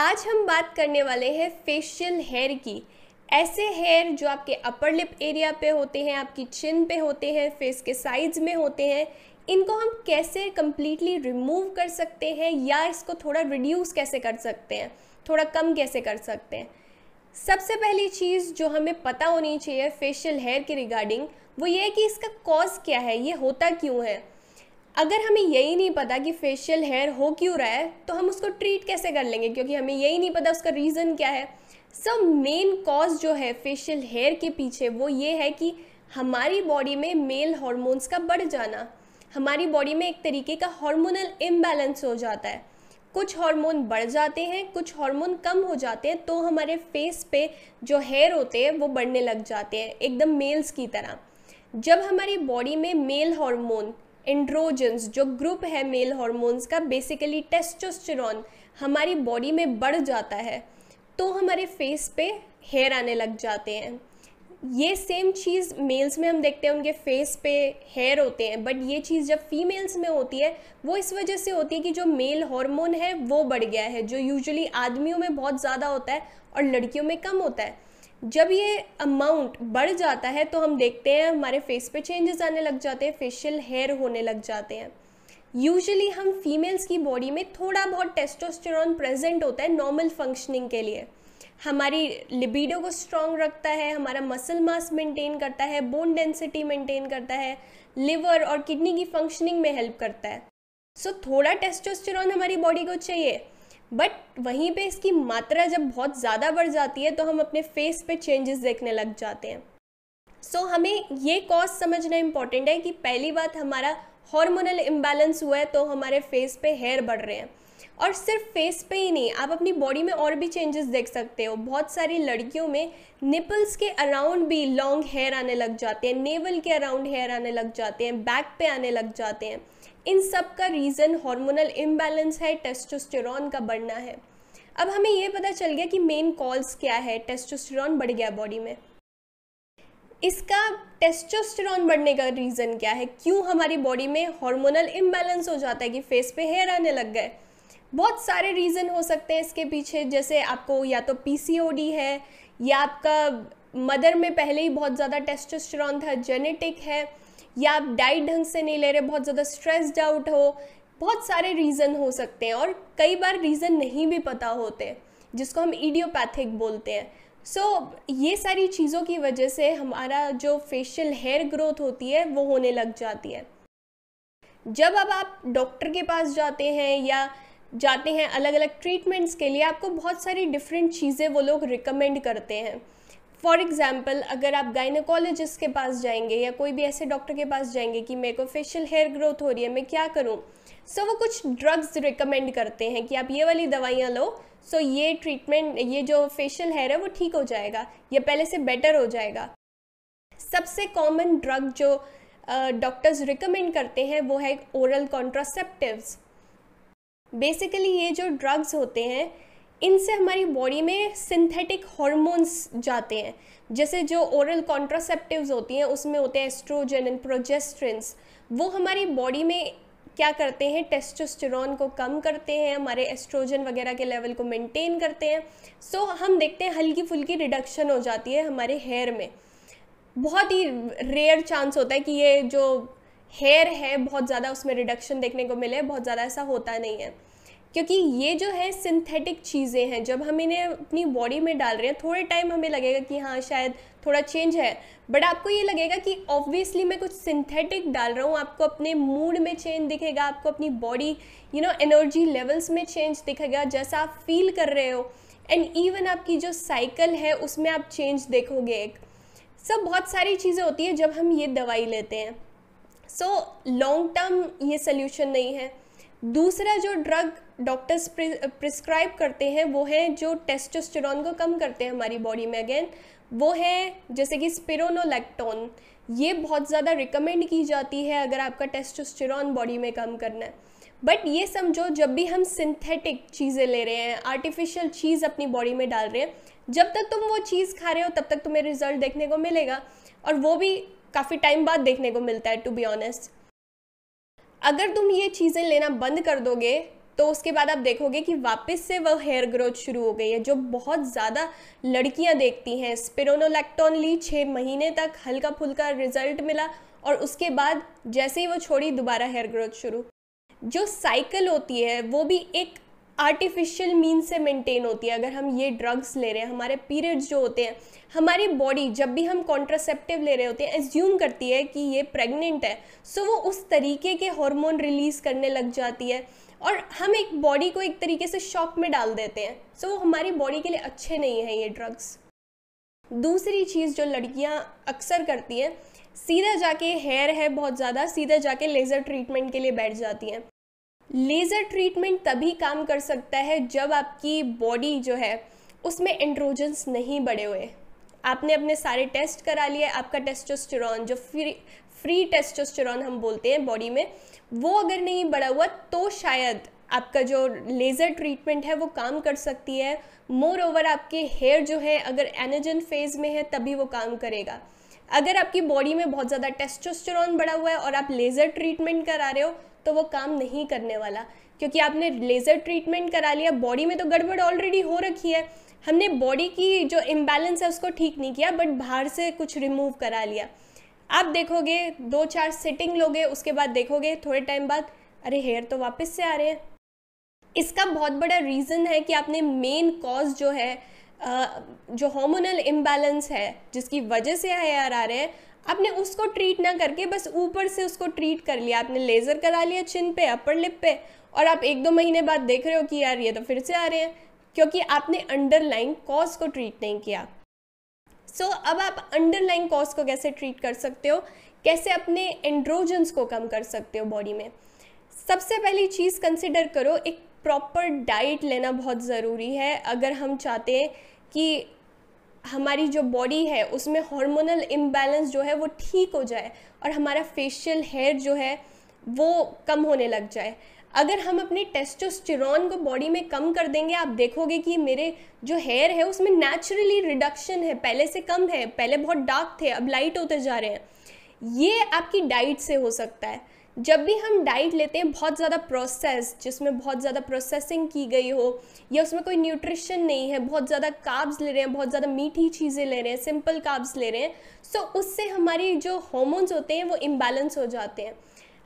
आज हम बात करने वाले हैं फेशियल हेयर की। ऐसे हेयर जो आपके अपर लिप एरिया पे होते हैं, आपकी चिन पे होते हैं फेस के साइड्स में होते हैं, इनको हम कैसे कम्प्लीटली रिमूव कर सकते हैं या इसको थोड़ा रिड्यूस कैसे कर सकते हैं? थोड़ा कम कैसे कर सकते हैं? सबसे पहली चीज़ जो हमें पता होनी चाहिए फेशियल हेयर के रिगार्डिंग वो ये है कि इसका कॉज क्या है? ये होता क्यों है? अगर हमें यही नहीं पता कि फेशियल हेयर हो क्यों रहा है तो हम उसको ट्रीट कैसे कर लेंगे? क्योंकि हमें यही नहीं पता उसका रीज़न क्या है। सो मेन कॉज जो है फेशियल हेयर के पीछे, वो ये है कि हमारी बॉडी में मेल हॉर्मोन्स का बढ़ जाना, हमारी बॉडी में एक तरीके का हार्मोनल इम्बैलेंस हो जाता है। कुछ हार्मोन बढ़ जाते हैं, कुछ हार्मोन कम हो जाते हैं तो हमारे फेस पे जो हेयर होते हैं, वो बढ़ने लग जाते हैं, एकदम मेल्स की तरह। जब हमारी बॉडी में मेल हार्मोन एंड्रोजन्स जो ग्रुप है मेल हॉर्मोन्स का बेसिकली टेस्टोस्टेरॉन हमारी बॉडी में बढ़ जाता है तो हमारे फेस पे हेयर आने लग जाते हैं। ये सेम चीज़ मेल्स में हम देखते हैं उनके फेस पे हेयर होते हैं बट ये चीज़ जब फीमेल्स में होती है, वो इस वजह से होती है कि जो मेल हार्मोन है, वो बढ़ गया है, जो यूजुअली आदमियों में बहुत ज़्यादा होता है और लड़कियों में कम होता है। जब ये अमाउंट बढ़ जाता है तो हम देखते हैं हमारे फेस पे चेंजेस आने लग जाते हैं फेशियल हेयर होने लग जाते हैं। यूजुअली हम फीमेल्स की बॉडी में थोड़ा बहुत टेस्टोस्टेरॉन प्रेजेंट होता है नॉर्मल फंक्शनिंग के लिए। हमारी लिबिडो को स्ट्रॉन्ग रखता है हमारा मसल मास मेंटेन करता है बोन डेंसिटी मेंटेन करता है लिवर और किडनी की फंक्शनिंग में हेल्प करता है। सो so, थोड़ा टेस्टोस्टेरॉन हमारी बॉडी को चाहिए। बट वहीं पे इसकी मात्रा जब बहुत ज़्यादा बढ़ जाती है तो हम अपने फेस पे चेंजेस देखने लग जाते हैं। सो so, हमें ये कॉज समझना इंपॉर्टेंट है कि पहली बात हमारा हार्मोनल इम्बैलेंस हुआ है तो हमारे फेस पे हेयर बढ़ रहे हैं। और सिर्फ़ फेस पे ही नहीं आप अपनी बॉडी में और भी चेंजेस देख सकते हो। बहुत सारी लड़कियों में निपल्स के अराउंड भी लॉन्ग हेयर आने लग जाते हैं नेवल के अराउंड हेयर आने लग जाते हैं बैक पे आने लग जाते हैं। इन सब का रीज़न हार्मोनल इम्बैलेंस है टेस्टोस्टेरॉन का बढ़ना है। अब हमें ये पता चल गया कि मेन कॉल्स क्या है टेस्टोस्टेरॉन बढ़ गया बॉडी में। इसका टेस्टोस्टेरॉन बढ़ने का रीज़न क्या है? क्यों हमारी बॉडी में हार्मोनल इम्बैलेंस हो जाता है कि फेस पे हेयर आने लग गए? बहुत सारे रीज़न हो सकते हैं इसके पीछे। जैसे आपको या तो पीसीओडी है, या आपका मदर में पहले ही बहुत ज़्यादा टेस्टोस्टेरॉन था जेनेटिक है या आप डाइट ढंग से नहीं ले रहे बहुत ज़्यादा स्ट्रेस्ड आउट हो बहुत सारे रीज़न हो सकते हैं और कई बार रीज़न नहीं भी पता होते जिसको हम ईडियोपैथिक बोलते हैं। सो so, ये सारी चीज़ों की वजह से हमारा जो फेशियल हेयर ग्रोथ होती है वो होने लग जाती है। जब अब आप डॉक्टर के पास जाते हैं या जाते हैं अलग अलग ट्रीटमेंट्स के लिए आपको बहुत सारी डिफरेंट चीज़ें वो लोग रिकमेंड करते हैं। फॉर एग्ज़ाम्पल अगर आप गाइनोकोलॉजिस्ट के पास जाएँगे या कोई भी ऐसे डॉक्टर के पास जाएँगे कि मेरे को फेशियल हेयर ग्रोथ हो रही है मैं क्या करूँ? सो so, वो कुछ ड्रग्स रिकमेंड करते हैं कि आप ये वाली दवाइयाँ लो सो so, ये ट्रीटमेंट ये जो फेशियल हेयर है वो ठीक हो जाएगा या पहले से बेटर हो जाएगा। सबसे कॉमन ड्रग जो डॉक्टर्स uh, रिकमेंड करते हैं वो है ओरल कॉन्ट्रासेप्टिव्स बेसिकली ये जो ड्रग्स होते हैं इनसे हमारी बॉडी में सिंथेटिक हॉर्मोन्स जाते हैं। जैसे जो ओरल कॉन्ट्रासेप्टिव्स होती हैं उसमें होते हैं एस्ट्रोजन एंड प्रोजेस्ट्रिन्स वो हमारी बॉडी में क्या करते हैं टेस्टोस्टेरॉन को कम करते हैं हमारे एस्ट्रोजन वगैरह के लेवल को मेंटेन करते हैं। सो so, हम देखते हैं हल्की फुल्की रिडक्शन हो जाती है हमारे हेयर में। बहुत ही रेयर चांस होता है कि ये जो हेयर है बहुत ज़्यादा उसमें रिडक्शन देखने को मिले बहुत ज़्यादा ऐसा होता नहीं है। क्योंकि ये जो है सिंथेटिक चीज़ें हैं, जब हम इन्हें अपनी बॉडी में डाल रहे हैं, थोड़े टाइम हमें लगेगा कि हाँ शायद थोड़ा चेंज है। बट आपको ये लगेगा कि ऑब्वियसली मैं कुछ सिंथेटिक डाल रहा हूँ, आपको अपने मूड में चेंज दिखेगा, आपको अपनी body you know energy levels में चेंज दिखेगा, जैसा आप फील कर रहे हो। एंड इवन आपकी जो साइकिल है, उसमें आप चेंज देखोगे एक। सब बहुत सारी चीज़ें होती है जब हम ये दवाई लेते हैं। सो लॉन्ग टर्म ये सोल्यूशन नहीं है। दूसरा जो ड्रग डॉक्टर्स प्रिस्क्राइब करते हैं, वो हैं जो टेस्टोस्टेरॉन को कम करते हैं हमारी बॉडी में अगेन वो है जैसे कि स्पिरोनोलैक्टोन ये बहुत ज़्यादा रिकमेंड की जाती है अगर आपका टेस्टोस्टेरॉन बॉडी में कम करना है। बट ये समझो, जब भी हम सिंथेटिक चीज़ें ले रहे हैं आर्टिफिशियल चीज़ अपनी बॉडी में डाल रहे हैं, जब तक तुम वो चीज़ खा रहे हो, तब तक तुम्हें रिज़ल्ट देखने को मिलेगा और वो भी काफ़ी टाइम बाद देखने को मिलता है टू बी ऑनेस्ट अगर तुम ये चीज़ें लेना बंद कर दोगे तो उसके बाद आप देखोगे कि वापस से वह हेयर ग्रोथ शुरू हो गई है, जो बहुत ज़्यादा लड़कियाँ देखती हैं। स्पिरोनोलैक्टोन ली छः महीने तक हल्का फुल्का रिज़ल्ट मिला और उसके बाद जैसे ही वो छोड़ी, दोबारा हेयर ग्रोथ शुरू। जो साइकिल होती है, वो भी एक आर्टिफिशियल मीन से मेंटेन होती है। अगर हम ये ड्रग्स ले रहे हैं, हमारे पीरियड्स जो होते हैं, हमारी बॉडी जब भी हम कॉन्ट्रासेप्टिव ले रहे होते हैं एज्यूम करती है कि ये प्रेग्नेंट है सो वो उस तरीके के हार्मोन रिलीज़ करने लग जाती है। और हम एक बॉडी को एक तरीके से शॉक में डाल देते हैं। सो वो हमारी बॉडी के लिए अच्छे नहीं हैं ये ड्रग्स दूसरी चीज़ जो लड़कियाँ अक्सर करती हैं, सीधा जाके हेयर है बहुत ज़्यादा, सीधा जाके लेज़र ट्रीटमेंट के लिए बैठ जाती हैं। लेज़र ट्रीटमेंट तभी काम कर सकता है जब आपकी बॉडी जो है, उसमें एंड्रोजन्स नहीं बढ़े हुए। आपने अपने सारे टेस्ट करा लिए, आपका टेस्टोस्टेरॉन जो फ्री फ्री टेस्टोस्टेरॉन हम बोलते हैं बॉडी में, वो अगर नहीं बढ़ा हुआ तो शायद आपका जो लेज़र ट्रीटमेंट है वो काम कर सकती है। मोर ओवर आपके हेयर जो है, अगर एनर्जन फ़ेज़ में है, तभी वो काम करेगा। अगर आपकी बॉडी में बहुत ज़्यादा टेस्टोस्टेरॉन बढ़ा हुआ है और आप लेज़र ट्रीटमेंट करा रहे हो तो वो काम नहीं करने वाला। क्योंकि आपने लेज़र ट्रीटमेंट करा लिया बॉडी में तो गड़बड़ ऑलरेडी हो रखी है। हमने बॉडी की जो इम्बैलेंस है, उसको ठीक नहीं किया बट बाहर से कुछ रिमूव करा लिया। आप देखोगे, दो चार सिटिंग लोगे, उसके बाद देखोगे, थोड़े टाइम बाद, अरे हेयर तो वापस से आ रहे हैं। इसका बहुत बड़ा रीज़न है कि आपने मेन कॉज जो है जो हार्मोनल इम्बैलेंस है, जिसकी वजह से हेयर आ रहे हैं, आपने उसको ट्रीट ना करके बस ऊपर से उसको ट्रीट कर लिया। आपने लेज़र करा लिया चिन पे अपर लिप पे, और आप एक दो महीने बाद देख रहे हो कि यार ये तो फिर से आ रहे हैं, क्योंकि आपने अंडरलाइन कॉज को ट्रीट नहीं किया। सो so, अब आप अंडरलाइन कॉज को कैसे ट्रीट कर सकते हो? कैसे अपने एंड्रोजन्स को कम कर सकते हो बॉडी में? सबसे पहली चीज़ कंसिडर करो एक प्रॉपर डाइट लेना बहुत ज़रूरी है। अगर हम चाहते हैं कि हमारी जो बॉडी है उसमें हार्मोनल इम्बैलेंस जो है वो ठीक हो जाए और हमारा फेशियल हेयर जो है वो कम होने लग जाए। अगर हम अपने टेस्टोस्टेरॉन को बॉडी में कम कर देंगे, आप देखोगे कि मेरे जो हेयर है, उसमें नेचुरली रिडक्शन है। पहले से कम है, पहले बहुत डार्क थे, अब लाइट होते जा रहे हैं। ये आपकी डाइट से हो सकता है। जब भी हम डाइट लेते हैं, बहुत ज़्यादा प्रोसेस जिसमें बहुत ज़्यादा प्रोसेसिंग की गई हो, या उसमें कोई न्यूट्रिशन नहीं है, बहुत ज़्यादा काब्स ले रहे हैं, बहुत ज़्यादा मीठी चीज़ें ले रहे हैं सिंपल काब्स ले रहे हैं सो उससे हमारी जो हॉर्मोन्स होते हैं, वो इम्बैलेंस हो जाते हैं।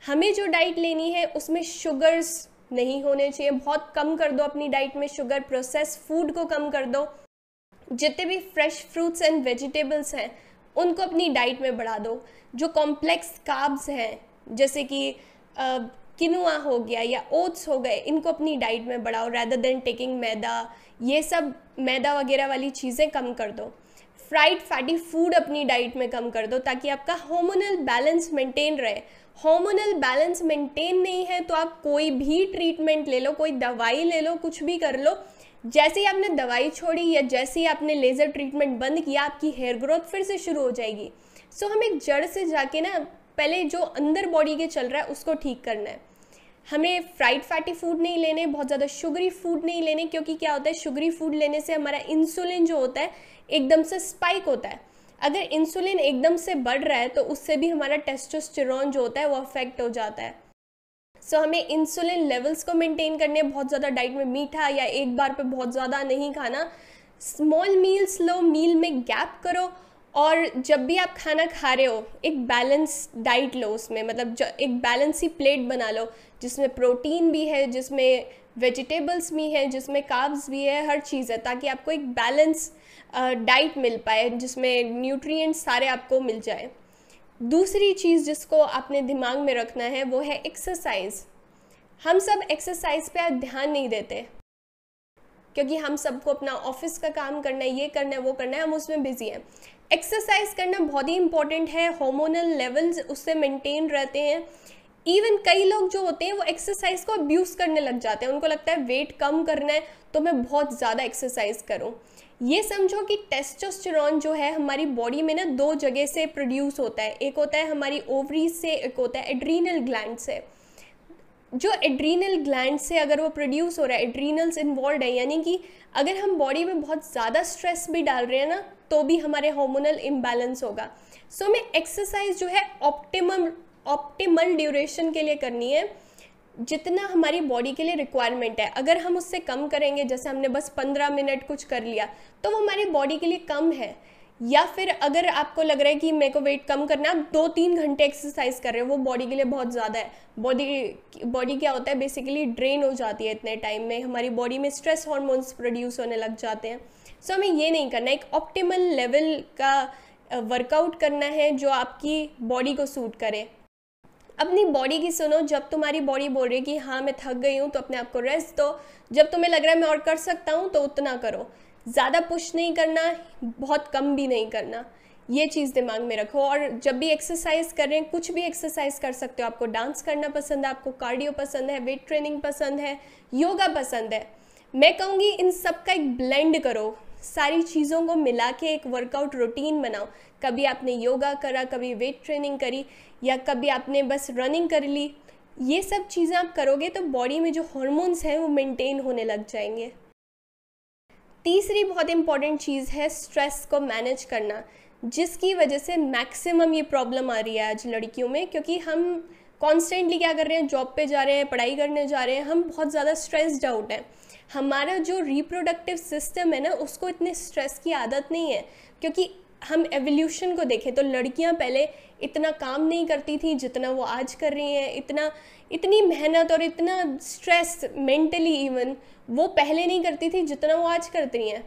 हमें जो डाइट लेनी है, उसमें शुगर्स नहीं होने चाहिए। बहुत कम कर दो अपनी डाइट में शुगर प्रोसेस फ़ूड को कम कर दो। जितने भी फ्रेश फ्रूट्स एंड वेजिटेबल्स हैं, उनको अपनी डाइट में बढ़ा दो। जो कॉम्प्लेक्स काब्स हैं, जैसे कि किनुआ हो गया या ओट्स हो गए, इनको अपनी डाइट में बढ़ाओ। रैदर देन टेकिंग मैदा, ये सब मैदा वगैरह वाली चीज़ें कम कर दो। फ्राइड फैटी फ़ूड अपनी डाइट में कम कर दो, ताकि आपका हार्मोनल बैलेंस मेंटेन रहे। हार्मोनल बैलेंस मेंटेन नहीं है तो आप कोई भी ट्रीटमेंट ले लो कोई दवाई ले लो कुछ भी कर लो जैसे ही आपने दवाई छोड़ी या जैसे ही आपने लेज़र ट्रीटमेंट बंद किया आपकी हेयर ग्रोथ फिर से शुरू हो जाएगी। सो so, हम एक जड़ से जाके ना पहले जो अंदर बॉडी के चल रहा है उसको ठीक करना है। हमें फ्राइड फैटी फ़ूड नहीं लेने बहुत ज़्यादा शुगरी फ़ूड नहीं लेने क्योंकि क्या होता है शुगरी फ़ूड लेने से हमारा इंसुलिन जो होता है एकदम से स्पाइक होता है। अगर इंसुलिन एकदम से बढ़ रहा है तो उससे भी हमारा टेस्टोस्टेरॉन जो होता है वो अफेक्ट हो जाता है। सो so, हमें इंसुलिन लेवल्स को मेंटेन करने बहुत ज़्यादा डाइट में मीठा या एक बार पे बहुत ज़्यादा नहीं खाना। स्मॉल मील्स लो मील में गैप करो और जब भी आप खाना खा रहे हो एक बैलेंस डाइट लो उसमें मतलब एक बैलेंस ही प्लेट बना लो। जिसमें प्रोटीन भी है, जिसमें वेजिटेबल्स भी हैं, जिसमें काब्स भी है, हर चीज़ है, ताकि आपको एक बैलेंस डाइट मिल पाए, जिसमें न्यूट्रिएंट्स सारे आपको मिल जाए। दूसरी चीज़ जिसको आपने दिमाग में रखना है, वो है एक्सरसाइज हम सब एक्सरसाइज पे ध्यान नहीं देते। क्योंकि हम सबको अपना ऑफ़िस का काम करना है, ये करना है, वो करना है, हम उसमें बिज़ी हैं। एक्सरसाइज करना बहुत ही इंपॉर्टेंट है हार्मोनल लेवल्स उससे मेंटेन रहते हैं। इवन कई लोग जो होते हैं वो एक्सरसाइज को अब्यूज़ करने लग जाते हैं। उनको लगता है वेट कम करना है तो मैं बहुत ज़्यादा एक्सरसाइज करूँ। ये समझो कि टेस्टोस्टेरॉन जो है हमारी बॉडी में ना दो जगह से प्रोड्यूस होता है। एक होता है हमारी ओवरीज से एक होता है एड्रीनल ग्लैंड से। जो एड्रीनल ग्लैंड से अगर वो प्रोड्यूस हो रहा है एड्रीनल्स इन्वॉल्व है यानी कि अगर हम बॉडी में बहुत ज़्यादा स्ट्रेस भी डाल रहे हैं ना तो भी हमारे हार्मोनल इम्बैलेंस होगा। सो so, हमें एक्सरसाइज जो है ऑप्टिमम ऑप्टिमल ड्यूरेशन के लिए करनी है। जितना हमारी बॉडी के लिए रिक्वायरमेंट है। अगर हम उससे कम करेंगे जैसे हमने बस पंद्रह मिनट कुछ कर लिया तो वो हमारी बॉडी के लिए कम है। या फिर अगर आपको लग रहा है कि मेरे को वेट कम करना आप दो तीन घंटे एक्सरसाइज कर रहे हो वो बॉडी के लिए बहुत ज़्यादा है। बॉडी बॉडी क्या होता है बेसिकली ड्रेन हो जाती है इतने टाइम में। हमारी बॉडी में स्ट्रेस हॉर्मोन्स प्रोड्यूस होने लग जाते हैं। सो so, हमें ये नहीं करना एक ऑप्टिमल लेवल का वर्कआउट करना है जो आपकी बॉडी को सूट करे। अपनी बॉडी की सुनो, जब तुम्हारी बॉडी बोल रही है कि हाँ मैं थक गई हूँ तो अपने आप को रेस्ट दो। जब तुम्हें लग रहा है मैं और कर सकता हूँ तो उतना करो। ज़्यादा पुश नहीं करना, बहुत कम भी नहीं करना। ये चीज़ दिमाग में रखो और जब भी एक्सरसाइज कर रहे हैं, कुछ भी एक्सरसाइज कर सकते हो। आपको डांस करना पसंद है, आपको कार्डियो पसंद है वेट ट्रेनिंग पसंद है योगा पसंद है। मैं कहूँगी इन सब का एक ब्लेंड करो। सारी चीज़ों को मिला के एक वर्कआउट रूटीन बनाओ। कभी आपने योगा करा, कभी वेट ट्रेनिंग करी, या कभी आपने बस रनिंग कर ली, ये सब चीज़ें आप करोगे तो बॉडी में जो हॉर्मोन्स हैं वो मेंटेन होने लग जाएँगे। तीसरी बहुत इंपॉर्टेंट चीज़ है स्ट्रेस को मैनेज करना, जिसकी वजह से मैक्सिमम ये प्रॉब्लम आ रही है आज लड़कियों में, क्योंकि हम कॉन्स्टेंटली क्या कर रहे हैं जॉब पे जा रहे हैं, पढ़ाई करने जा रहे हैं, हम बहुत ज़्यादा स्ट्रेस्ड आउट हैं। हमारा जो रिप्रोडक्टिव सिस्टम है ना, उसको इतने स्ट्रेस की आदत नहीं है, क्योंकि हम एवोल्यूशन को देखें तो लड़कियाँ पहले इतना काम नहीं करती थी जितना वो आज कर रही हैं। इतना इतनी मेहनत और इतना स्ट्रेस मेंटली इवन वो पहले नहीं करती थी जितना वो आज करती हैं।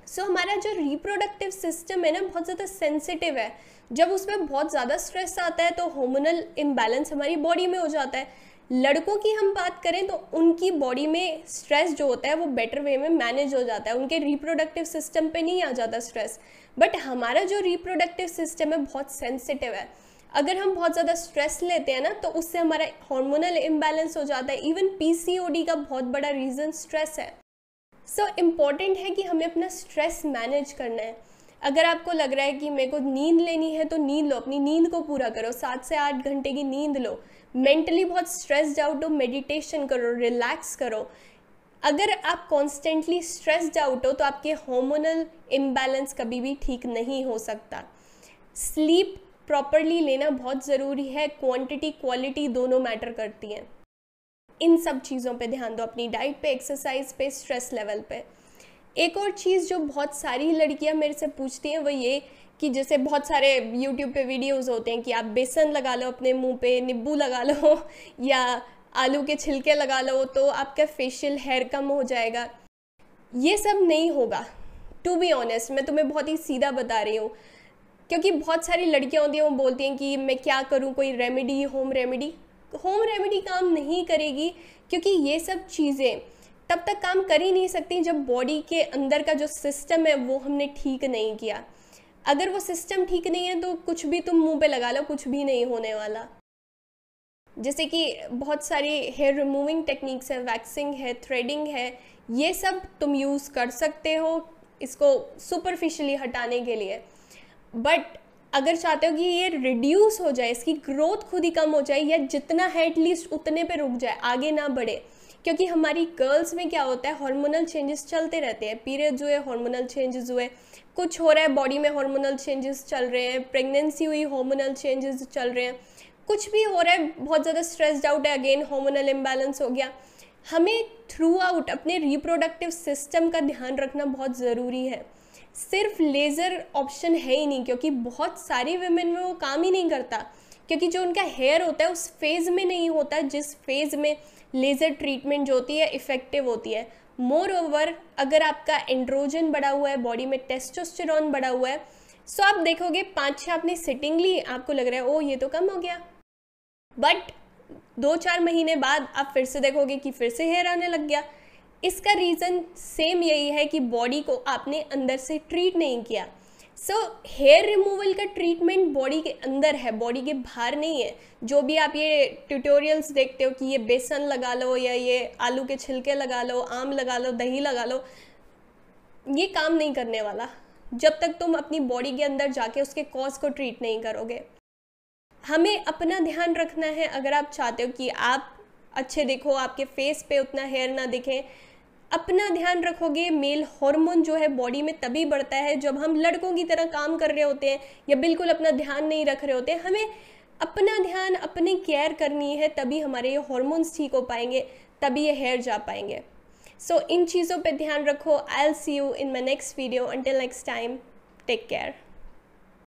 सो so, हमारा जो रिप्रोडक्टिव सिस्टम है ना बहुत ज़्यादा सेंसिटिव है। जब उसमें बहुत ज़्यादा स्ट्रेस आता है तो होमोनल इम्बैलेंस हमारी बॉडी में हो जाता है। लड़कों की हम बात करें तो उनकी बॉडी में स्ट्रेस जो होता है वो बेटर वे में मैनेज हो जाता है। उनके रिप्रोडक्टिव सिस्टम पे नहीं आ जाता स्ट्रेस बट हमारा जो रिप्रोडक्टिव सिस्टम है बहुत सेंसिटिव है। अगर हम बहुत ज़्यादा स्ट्रेस लेते हैं ना तो उससे हमारा हार्मोनल इम्बैलेंस हो जाता है। इवन पीसीओडी का बहुत बड़ा रीज़न स्ट्रेस है। सो so, इंपॉर्टेंट है कि हमें अपना स्ट्रेस मैनेज करना है। अगर आपको लग रहा है कि मेरे को नींद लेनी है तो नींद लो अपनी नींद को पूरा करो। सात से आठ घंटे की नींद लो। मेंटली बहुत स्ट्रेस्ड आउट हो मेडिटेशन करो रिलैक्स करो। अगर आप कॉन्स्टेंटली स्ट्रेस्ड आउट हो तो आपके हार्मोनल इम्बैलेंस कभी भी ठीक नहीं हो सकता। स्लीप प्रॉपरली लेना बहुत ज़रूरी है क्वांटिटी क्वालिटी दोनों मैटर करती हैं। इन सब चीज़ों पे ध्यान दो, अपनी डाइट पे एक्सरसाइज पे स्ट्रेस लेवल पे। एक और चीज़ जो बहुत सारी लड़कियाँ मेरे से पूछती हैं, वो ये कि जैसे बहुत सारे यूट्यूब पे वीडियोस होते हैं कि आप बेसन लगा लो अपने मुँह पे, नींबू लगा लो, या आलू के छिलके लगा लो तो आपका फेशियल हेयर कम हो जाएगा। ये सब नहीं होगा। टू बी ऑनेस्ट मैं तुम्हें बहुत ही सीधा बता रही हूँ। क्योंकि बहुत सारी लड़कियाँ होती हैं, वो बोलती हैं कि मैं क्या करूँ, कोई remedy home remedy home remedy काम नहीं करेगी, क्योंकि ये सब चीज़ें तब तक काम कर ही नहीं सकती जब बॉडी के अंदर का जो सिस्टम है, वो हमने ठीक नहीं किया। अगर वो सिस्टम ठीक नहीं है तो कुछ भी तुम मुँह पे लगा लो, कुछ भी नहीं होने वाला। जैसे कि बहुत सारी हेयर रिमूविंग टेक्निक्स हैं वैक्सिंग है थ्रेडिंग है, ये सब तुम यूज़ कर सकते हो इसको सुपरफिशली हटाने के लिए। बट अगर चाहते हो कि ये रिड्यूस हो जाए, इसकी ग्रोथ खुद ही कम हो जाए, या जितना है एटलीस्ट उतने पे रुक जाए, आगे ना बढ़े क्योंकि हमारी गर्ल्स में क्या होता है हार्मोनल चेंजेस चलते रहते हैं। पीरियड्स हुए हार्मोनल चेंजेस हुए। कुछ हो रहा है बॉडी में हार्मोनल चेंजेस चल रहे हैं। प्रेगनेंसी हुई हार्मोनल चेंजेस चल रहे हैं। कुछ भी हो रहा है, बहुत ज़्यादा स्ट्रेस्ड आउट है। अगेन हार्मोनल इम्बैलेंस हो गया। हमें थ्रू आउट अपने रिप्रोडक्टिव सिस्टम का ध्यान रखना बहुत ज़रूरी है। सिर्फ़ लेज़र ऑप्शन है ही नहीं, क्योंकि बहुत सारी वेमेन में वो काम ही नहीं करता। क्योंकि जो उनका हेयर होता है, उस फ़ेज़ में नहीं होता। जिस फ़ेज़ में लेज़र ट्रीटमेंट जो होती है, इफ़ेक्टिव होती है। मोर ओवर अगर आपका एंड्रोजन बढ़ा हुआ है बॉडी में टेस्टोस्टेरॉन बढ़ा हुआ है सो आप देखोगे पाँच छः आपने सिटिंग ली, आपको लग रहा है ओ ये तो कम हो गया। बट दो चार महीने बाद आप फिर से देखोगे कि फिर से हेयर आने लग गया। इसका रीज़न सेम यही है कि बॉडी को आपने अंदर से ट्रीट नहीं किया। सो हेयर रिमूवल का ट्रीटमेंट बॉडी के अंदर है बॉडी के बाहर नहीं है। जो भी आप ये ट्यूटोरियल्स देखते हो कि ये बेसन लगा लो या ये आलू के छिलके लगा लो, आम लगा लो, दही लगा लो, ये काम नहीं करने वाला। जब तक तुम अपनी बॉडी के अंदर जाके उसके कॉज को ट्रीट नहीं करोगे। हमें अपना ध्यान रखना है। अगर आप चाहते हो कि आप अच्छे देखो, आपके फेस पे उतना हेयर ना दिखे अपना ध्यान रखोगे मेल हार्मोन जो है बॉडी में तभी बढ़ता है जब हम लड़कों की तरह काम कर रहे होते हैं या बिल्कुल अपना ध्यान नहीं रख रहे होते। हमें अपना ध्यान अपने केयर करनी है तभी हमारे ये हॉर्मोन्स ठीक हो पाएँगे तभी ये हेयर जा पाएँगे। सो so, इन चीज़ों पे ध्यान रखो। I'll see you in my next video until next time take care